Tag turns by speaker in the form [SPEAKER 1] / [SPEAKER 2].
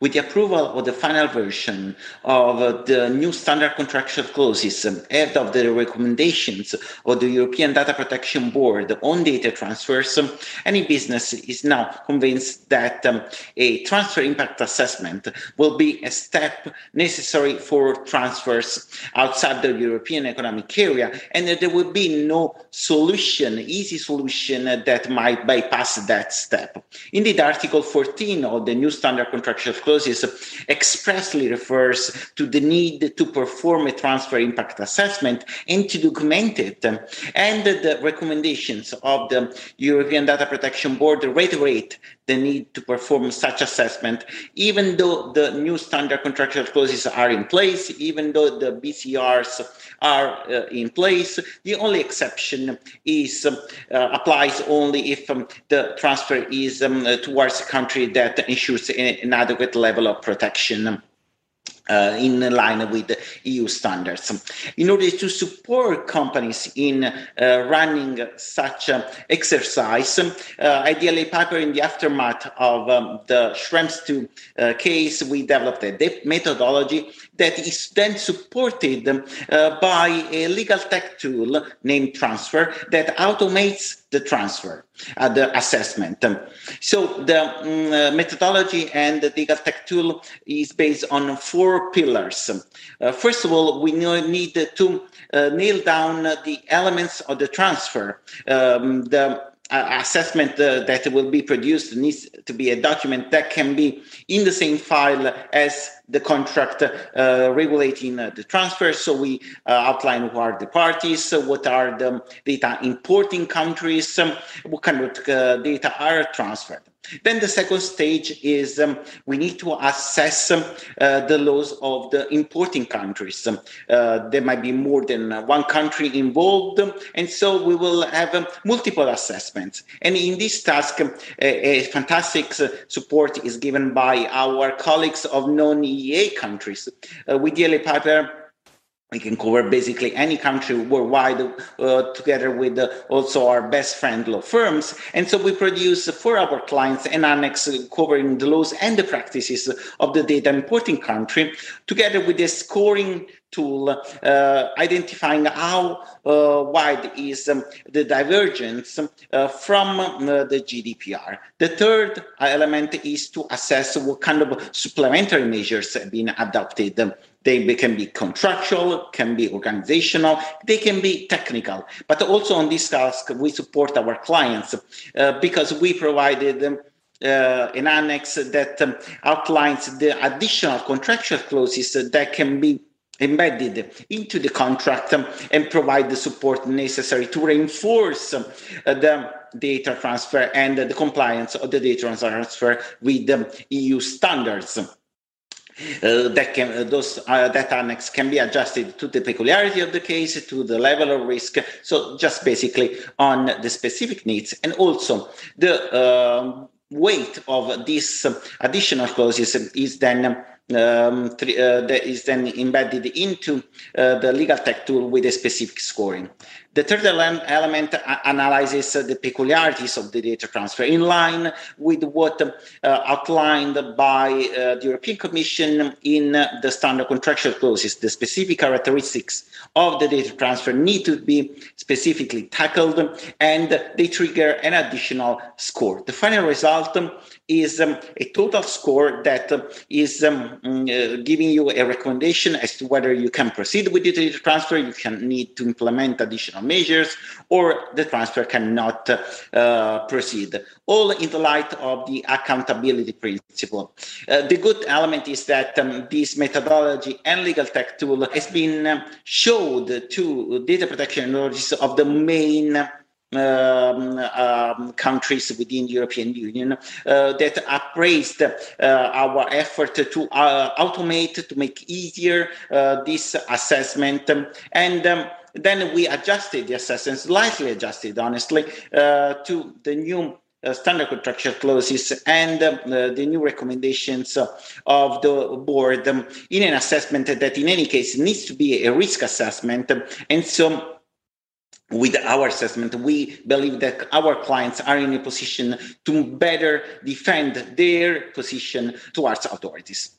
[SPEAKER 1] with the approval of the final version of the new standard contractual clauses ahead of the recommendations of the European Data Protection Board on data transfers, any business is now convinced that um, a transfer impact assessment will be a step necessary for transfers outside the European Economic Area, and that there will be no solution, easy solution that might bypass that step. Indeed, Article 14 of the new standard contractual expressly refers to the need to perform a transfer impact assessment and to document it. And the recommendations of the European Data Protection Board reiterate the need to perform such assessment, even though the new standard contractual clauses are in place, even though the BCRs are uh, in place. The only exception is um, uh, applies only if um, the transfer is um, towards a country that ensures an adequate level of protection uh, in line with EU standards. In order to support companies in uh, running such uh, exercise, DLA Piper in the aftermath of um, the Schrems 2 uh, case, we developed a methodology that is then supported uh, by a legal tech tool named Transfer that automates the transfer, uh, the assessment. So the um, methodology and the legal tech tool is based on four pillars. Uh, first of all, we need to uh, nail down the elements of the transfer. Um, the assessment uh, that will be produced needs to be a document that can be in the same file as the contract uh, regulating uh, the transfer. So we uh, outline who are the parties, what are the data importing countries, um, what kind of uh, data are transferred. Then the second stage is um, we need to assess um, uh, the laws of the importing countries. Um, uh, there might be more than one country involved, um, and so we will have um, multiple assessments. And in this task, um, a, a, fantastic support is given by our colleagues of non-EEA countries. Uh, with DLA Piper, we can cover basically any country worldwide uh, together with uh, also our best friend law firms. And so we produce for our clients an annex covering the laws and the practices of the data importing country, together with a scoring tool uh, identifying how uh, wide is um, the divergence uh, from uh, the GDPR. The third element is to assess what kind of supplementary measures have been adopted they can be contractual, can be organizational, they can be technical. But also on this task, we support our clients uh, because we provided them. Uh, an annex that um, outlines the additional contractual clauses that can be embedded into the contract um, and provide the support necessary to reinforce um, the data transfer and the compliance of the data transfer with the EU standards. Uh, that can uh, those uh, that annex can be adjusted to the peculiarity of the case, to the level of risk. So just basically on the specific needs, and also the uh, weight of these additional clauses is then um, uh, that is then embedded into uh, the legal tech tool with a specific scoring. The third element analyzes the peculiarities of the data transfer in line with what uh, outlined by uh, the European Commission in the standard contractual clauses. The specific characteristics of the data transfer need to be specifically tackled and they trigger an additional score. The final result is um, a total score that uh, um, uh, giving you a recommendation as to whether you can proceed with the data transfer, you can need to implement additional measures, or the transfer cannot uh, proceed. All in the light of the accountability principle. Uh, the good element is that um, this methodology and legal tech tool has been um, showed to data protection authorities of the main um, um, countries within the European Union uh, that appraised uh, our effort to uh, automate, to make easier uh, this assessment. And um, then we adjusted the assessment, slightly adjusted, honestly, uh, to the new uh, standard contractual clauses and uh, the new recommendations uh, of the board um, in an assessment that in any case needs to be a risk assessment and so with our assessment, we believe that our clients are in a position to better defend their position towards authorities.